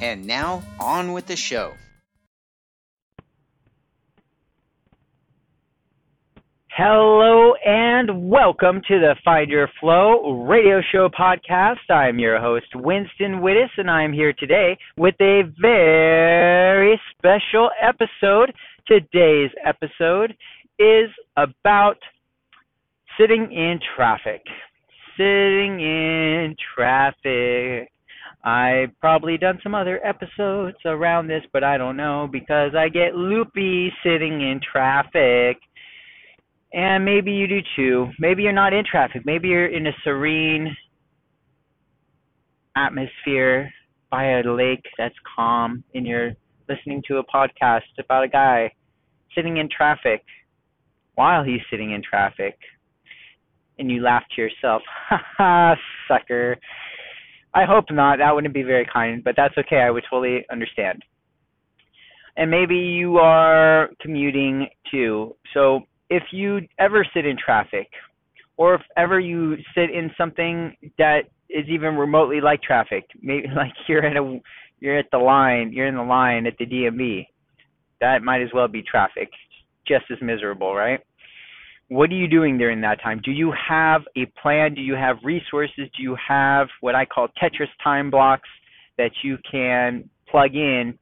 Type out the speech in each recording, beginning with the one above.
And now, on with the show. Hello and welcome to the Find Your Flow radio show podcast. I'm your host, Winston Wittes, and I'm here today with a very special episode. Today's episode is about sitting in traffic. Sitting in traffic. I've probably done some other episodes around this, but I don't know because I get loopy sitting in traffic. And maybe you do too. Maybe you're not in traffic. Maybe you're in a serene atmosphere by a lake that's calm and you're listening to a podcast about a guy sitting in traffic while he's sitting in traffic. And you laugh to yourself, ha ha, sucker. I hope not. That wouldn't be very kind, but that's okay. I would totally understand. And maybe you are commuting too. So if you ever sit in traffic, or if ever you sit in something that is even remotely like traffic, maybe like you're at a you're at the line, you're in the line at the DMV, that might as well be traffic, just as miserable, right? What are you doing during that time? Do you have a plan? Do you have resources? Do you have what I call Tetris time blocks that you can plug in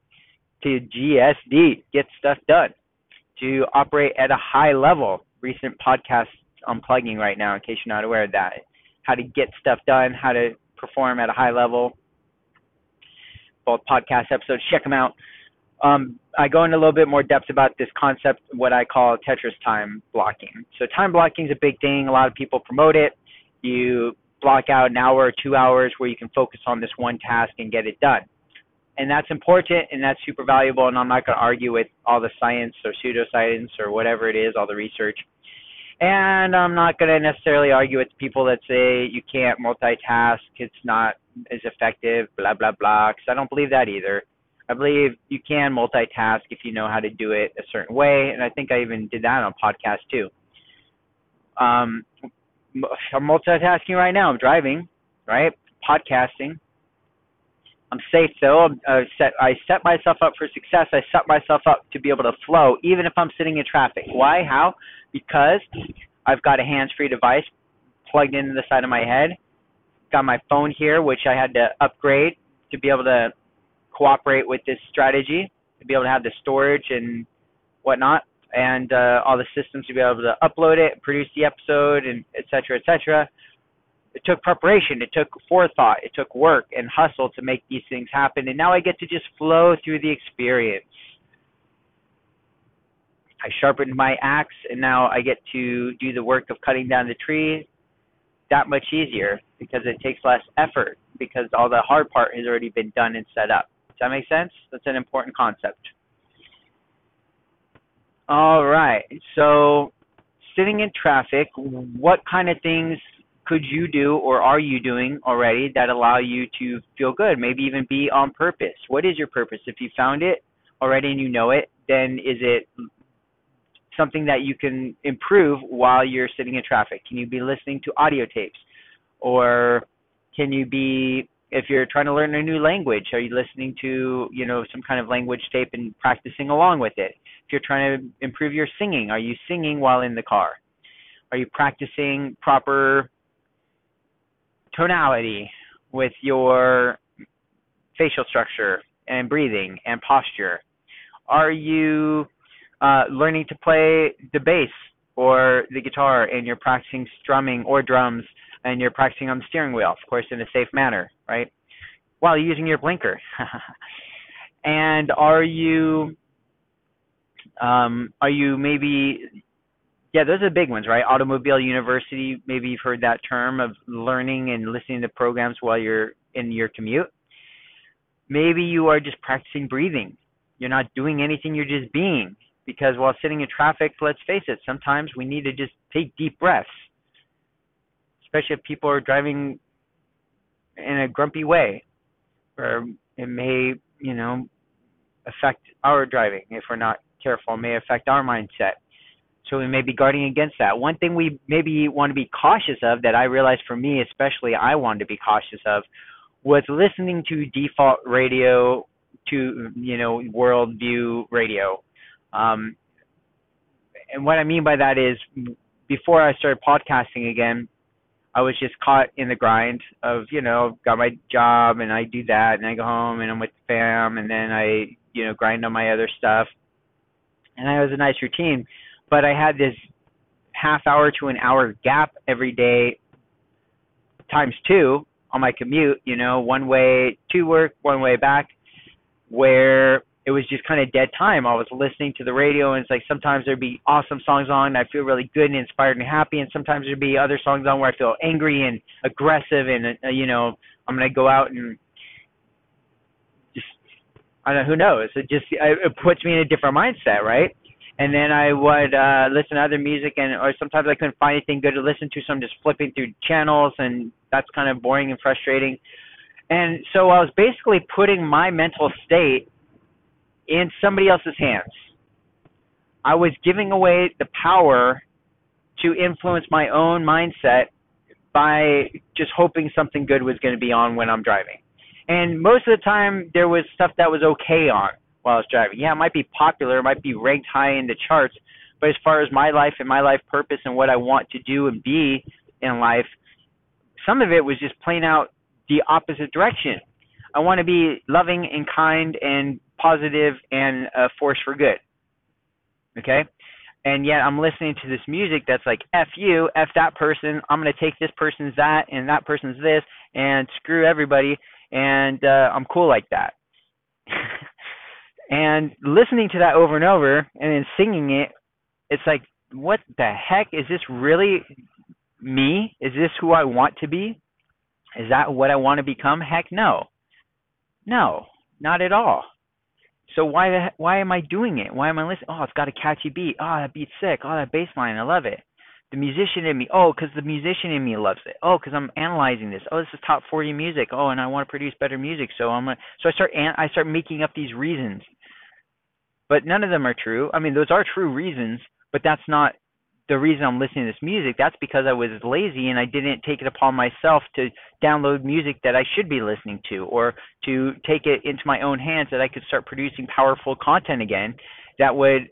to GSD, get stuff done, to operate at a high level? Recent podcasts I'm plugging right now, in case you're not aware of that. How to get stuff done, how to perform at a high level. Both podcast episodes, check them out. Um, I go into a little bit more depth about this concept, what I call Tetris time blocking. So time blocking is a big thing. A lot of people promote it. You block out an hour or two hours where you can focus on this one task and get it done. And that's important and that's super valuable. And I'm not going to argue with all the science or pseudoscience or whatever it is, all the research. And I'm not going to necessarily argue with people that say you can't multitask, it's not as effective, blah, blah, blah, because I don't believe that either. I believe you can multitask if you know how to do it a certain way, and I think I even did that on a podcast too. Um, I'm multitasking right now. I'm driving, right? Podcasting. I'm safe though. I set I set myself up for success. I set myself up to be able to flow, even if I'm sitting in traffic. Why? How? Because I've got a hands-free device plugged into the side of my head. Got my phone here, which I had to upgrade to be able to cooperate with this strategy to be able to have the storage and whatnot and uh, all the systems to be able to upload it, produce the episode, and et cetera, et cetera. It took preparation, it took forethought, it took work and hustle to make these things happen. And now I get to just flow through the experience. I sharpened my axe, and now I get to do the work of cutting down the tree that much easier because it takes less effort because all the hard part has already been done and set up. Does that make sense? That's an important concept. All right. So, sitting in traffic, what kind of things could you do or are you doing already that allow you to feel good? Maybe even be on purpose. What is your purpose? If you found it already and you know it, then is it something that you can improve while you're sitting in traffic? Can you be listening to audio tapes? Or can you be if you're trying to learn a new language, are you listening to, you know, some kind of language tape and practicing along with it? If you're trying to improve your singing, are you singing while in the car? Are you practicing proper tonality with your facial structure and breathing and posture? Are you uh, learning to play the bass or the guitar and you're practicing strumming or drums and you're practicing on the steering wheel, of course, in a safe manner, right? While using your blinker. and are you, um, are you maybe, yeah, those are the big ones, right? Automobile University, maybe you've heard that term of learning and listening to programs while you're in your commute. Maybe you are just practicing breathing you're not doing anything, you're just being. Because while sitting in traffic, let's face it, sometimes we need to just take deep breaths. Especially if people are driving in a grumpy way. Or it may, you know, affect our driving if we're not careful, it may affect our mindset. So we may be guarding against that. One thing we maybe want to be cautious of that I realized for me, especially I wanted to be cautious of, was listening to default radio to you know worldview radio. Um, and what I mean by that is, before I started podcasting again, I was just caught in the grind of you know got my job and I do that and I go home and I'm with the fam and then I you know grind on my other stuff, and I was a nice routine, but I had this half hour to an hour gap every day times two on my commute, you know, one way to work, one way back where it was just kind of dead time. I was listening to the radio, and it's like sometimes there'd be awesome songs on, and I feel really good and inspired and happy, and sometimes there'd be other songs on where I feel angry and aggressive, and uh, you know, I'm gonna go out and just I don't know who knows. It just it puts me in a different mindset, right? And then I would uh listen to other music, and or sometimes I couldn't find anything good to listen to, so I'm just flipping through channels, and that's kind of boring and frustrating. And so I was basically putting my mental state in somebody else's hands. I was giving away the power to influence my own mindset by just hoping something good was going to be on when I'm driving. And most of the time, there was stuff that was okay on while I was driving. Yeah, it might be popular, it might be ranked high in the charts, but as far as my life and my life purpose and what I want to do and be in life, some of it was just plain out the opposite direction. I want to be loving and kind and positive and a force for good. Okay? And yet I'm listening to this music that's like F you, F that person, I'm gonna take this person's that and that person's this and screw everybody and uh I'm cool like that. and listening to that over and over and then singing it, it's like, what the heck? Is this really me? Is this who I want to be? Is that what I want to become? Heck no. No, not at all. So why the, why am I doing it? Why am I listening? Oh, it's got a catchy beat. Oh, that beat's sick. Oh, that bass line, I love it. The musician in me. Oh, because the musician in me loves it. Oh, because I'm analyzing this. Oh, this is top 40 music. Oh, and I want to produce better music. So I'm gonna, so I start an, I start making up these reasons. But none of them are true. I mean, those are true reasons, but that's not the reason I'm listening to this music, that's because I was lazy and I didn't take it upon myself to download music that I should be listening to or to take it into my own hands that I could start producing powerful content again that would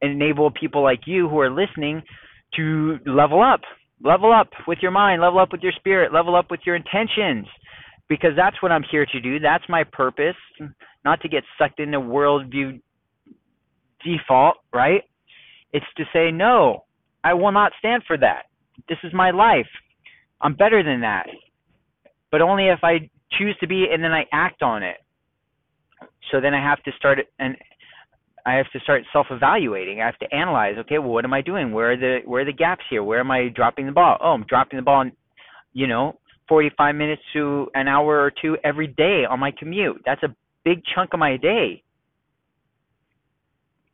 enable people like you who are listening to level up. Level up with your mind, level up with your spirit, level up with your intentions. Because that's what I'm here to do. That's my purpose. Not to get sucked into worldview default, right? It's to say, no, I will not stand for that. This is my life. I'm better than that. But only if I choose to be and then I act on it. So then I have to start and I have to start self-evaluating. I have to analyze. Okay, well, what am I doing? Where are the where are the gaps here? Where am I dropping the ball? Oh, I'm dropping the ball. In, you know, 45 minutes to an hour or two every day on my commute. That's a big chunk of my day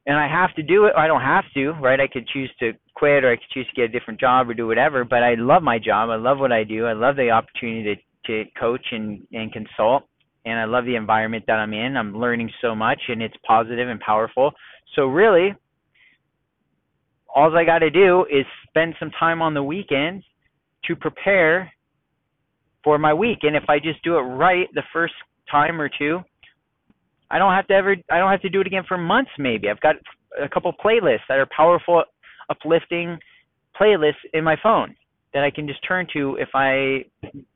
and I have to do it. I don't have to, right? I could choose to quit or I could choose to get a different job or do whatever. But I love my job. I love what I do. I love the opportunity to to coach and and consult, and I love the environment that I'm in. I'm learning so much, and it's positive and powerful. So really, all I got to do is spend some time on the weekend to prepare for my week. And if I just do it right the first time or two, I don't have to ever I don't have to do it again for months maybe. I've got a couple playlists that are powerful uplifting playlists in my phone that I can just turn to if I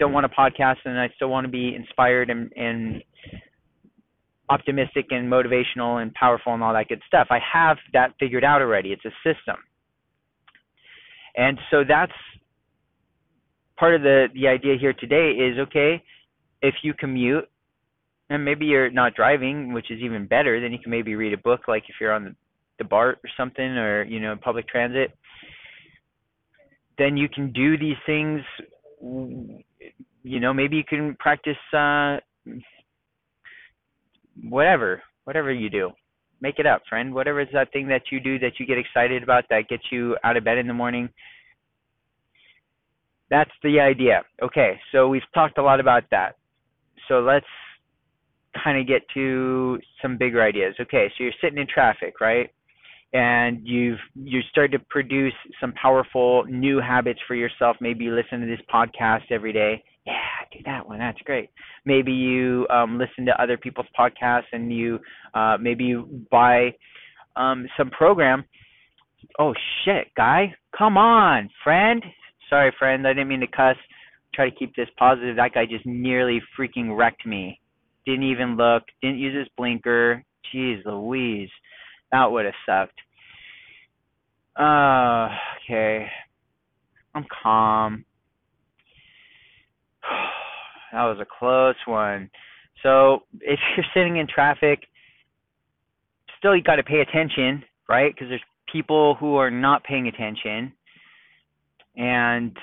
don't want a podcast and I still want to be inspired and, and optimistic and motivational and powerful and all that good stuff. I have that figured out already. It's a system. And so that's part of the the idea here today is okay, if you commute and maybe you're not driving, which is even better. Then you can maybe read a book, like if you're on the, BART or something, or you know, public transit. Then you can do these things. You know, maybe you can practice uh, whatever, whatever you do. Make it up, friend. Whatever is that thing that you do that you get excited about that gets you out of bed in the morning. That's the idea. Okay, so we've talked a lot about that. So let's kind of get to some bigger ideas. Okay, so you're sitting in traffic, right? And you've you started to produce some powerful new habits for yourself. Maybe you listen to this podcast every day. Yeah, do that one. That's great. Maybe you um, listen to other people's podcasts and you uh, maybe you buy um, some program. Oh shit, guy, come on, friend. Sorry, friend. I didn't mean to cuss. Try to keep this positive. That guy just nearly freaking wrecked me. Didn't even look. Didn't use his blinker. Jeez Louise. That would have sucked. Uh, okay. I'm calm. that was a close one. So if you're sitting in traffic, still you got to pay attention, right? Because there's people who are not paying attention, and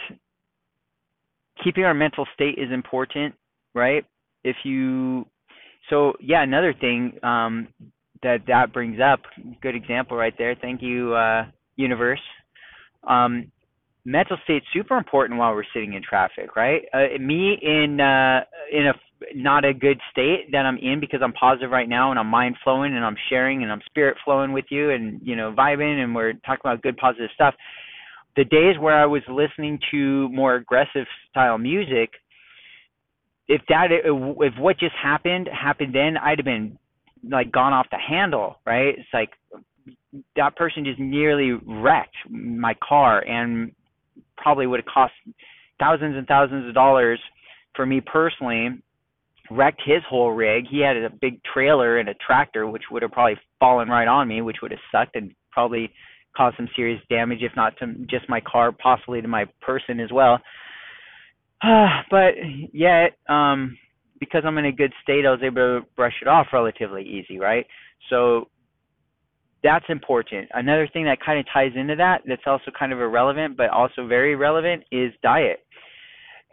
keeping our mental state is important, right? If you, so yeah, another thing um, that that brings up, good example right there. Thank you, uh, universe. Um, mental state's super important while we're sitting in traffic, right? Uh, me in uh, in a not a good state that I'm in because I'm positive right now and I'm mind flowing and I'm sharing and I'm spirit flowing with you and you know vibing and we're talking about good positive stuff. The days where I was listening to more aggressive style music, if that if what just happened happened then, I'd have been like gone off the handle, right? It's like that person just nearly wrecked my car and probably would have cost thousands and thousands of dollars for me personally. Wrecked his whole rig. He had a big trailer and a tractor which would have probably fallen right on me which would have sucked and probably caused some serious damage if not to just my car possibly to my person as well but yet um because i'm in a good state i was able to brush it off relatively easy right so that's important. Another thing that kind of ties into that, that's also kind of irrelevant, but also very relevant, is diet.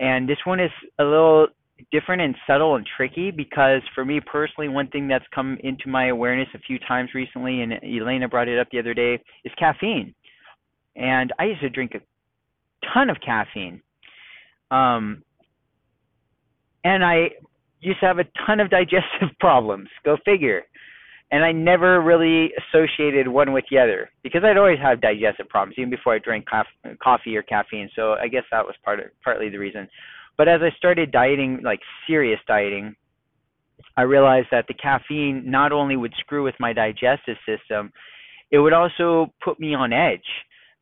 And this one is a little different and subtle and tricky because for me personally, one thing that's come into my awareness a few times recently, and Elena brought it up the other day, is caffeine. And I used to drink a ton of caffeine. Um, and I used to have a ton of digestive problems. Go figure and I never really associated one with the other because I'd always have digestive problems even before I drank cof- coffee or caffeine. So I guess that was part of partly the reason. But as I started dieting, like serious dieting, I realized that the caffeine not only would screw with my digestive system, it would also put me on edge.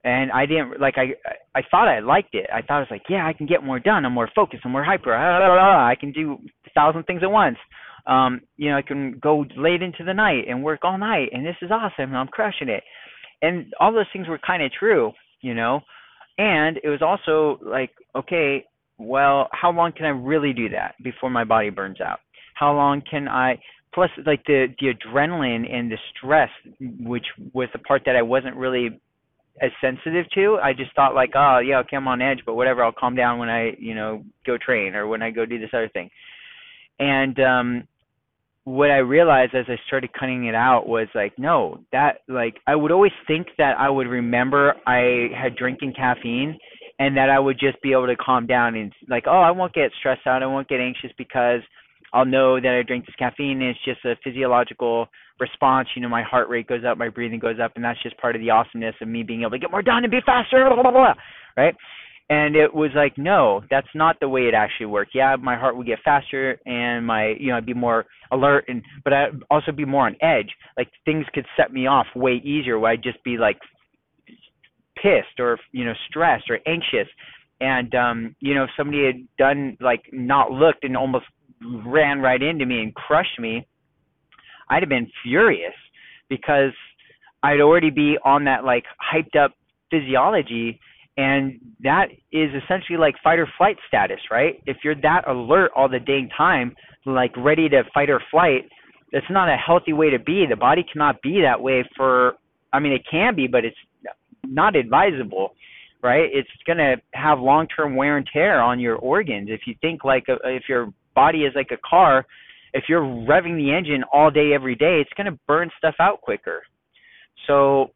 And I didn't like I I thought I liked it. I thought I was like, yeah, I can get more done. I'm more focused. I'm more hyper. I can do a thousand things at once um, you know, I can go late into the night and work all night, and this is awesome, and I'm crushing it. And all those things were kind of true, you know. And it was also like, okay, well, how long can I really do that before my body burns out? How long can I? Plus, like the the adrenaline and the stress, which was the part that I wasn't really as sensitive to. I just thought like, oh yeah, okay, I'm on edge, but whatever, I'll calm down when I, you know, go train or when I go do this other thing. And um what I realized as I started cutting it out was like, no, that like I would always think that I would remember I had drinking caffeine and that I would just be able to calm down and like, oh, I won't get stressed out, I won't get anxious because I'll know that I drink this caffeine it's just a physiological response. You know, my heart rate goes up, my breathing goes up, and that's just part of the awesomeness of me being able to get more done and be faster, blah, blah, blah, right? and it was like no that's not the way it actually worked yeah my heart would get faster and my you know i'd be more alert and but i'd also be more on edge like things could set me off way easier where i'd just be like pissed or you know stressed or anxious and um you know if somebody had done like not looked and almost ran right into me and crushed me i'd have been furious because i'd already be on that like hyped up physiology and that is essentially like fight or flight status, right? If you're that alert all the dang time, like ready to fight or flight, that's not a healthy way to be. The body cannot be that way for I mean it can be, but it's not advisable, right? It's going to have long-term wear and tear on your organs. If you think like a, if your body is like a car, if you're revving the engine all day every day, it's going to burn stuff out quicker. So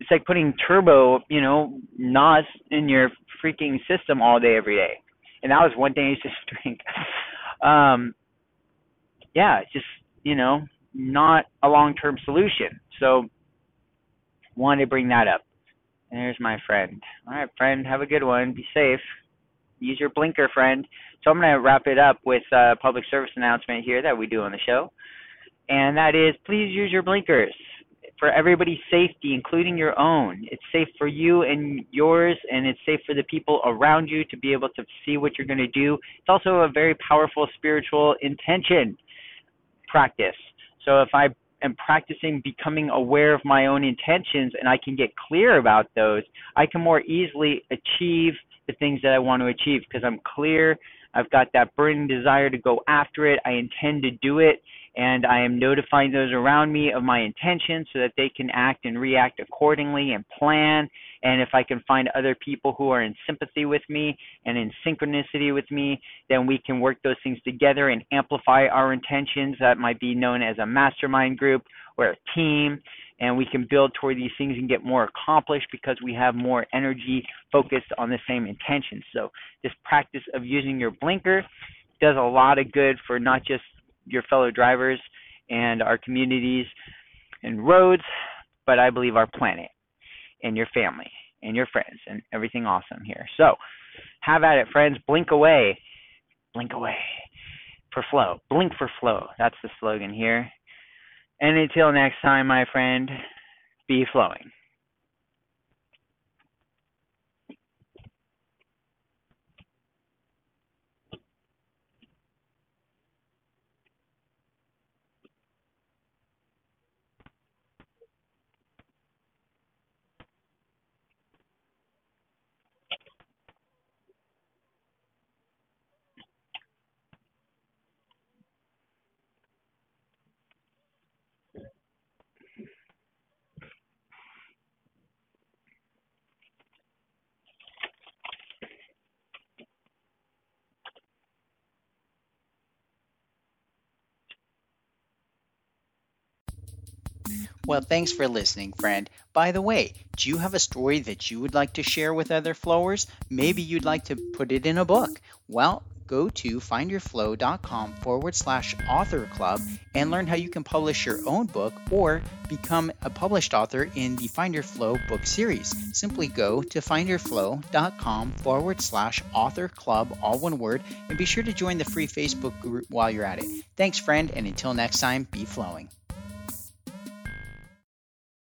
it's like putting turbo, you know, NOS in your freaking system all day every day. And that was one thing I used to drink. Um, yeah, it's just you know not a long-term solution. So wanted to bring that up. And there's my friend. All right, friend, have a good one. Be safe. Use your blinker, friend. So I'm going to wrap it up with a public service announcement here that we do on the show. And that is please use your blinkers for everybody's safety, including your own. It's safe for you and yours, and it's safe for the people around you to be able to see what you're going to do. It's also a very powerful spiritual intention practice. So if I am practicing becoming aware of my own intentions and I can get clear about those, I can more easily achieve the things that I want to achieve because I'm clear. I've got that burning desire to go after it. I intend to do it and I am notifying those around me of my intentions so that they can act and react accordingly and plan. And if I can find other people who are in sympathy with me and in synchronicity with me, then we can work those things together and amplify our intentions. That might be known as a mastermind group or a team. And we can build toward these things and get more accomplished because we have more energy focused on the same intention. So, this practice of using your blinker does a lot of good for not just your fellow drivers and our communities and roads, but I believe our planet and your family and your friends and everything awesome here. So have at it, friends. Blink away. Blink away for flow. Blink for flow. That's the slogan here. And until next time, my friend, be flowing. Well, thanks for listening, friend. By the way, do you have a story that you would like to share with other flowers? Maybe you'd like to put it in a book. Well, go to findyourflow.com forward slash author club and learn how you can publish your own book or become a published author in the Find Your Flow book series. Simply go to findyourflow.com forward slash author club, all one word, and be sure to join the free Facebook group while you're at it. Thanks, friend, and until next time, be flowing.